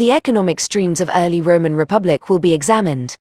The economic streams of early Roman Republic will be examined.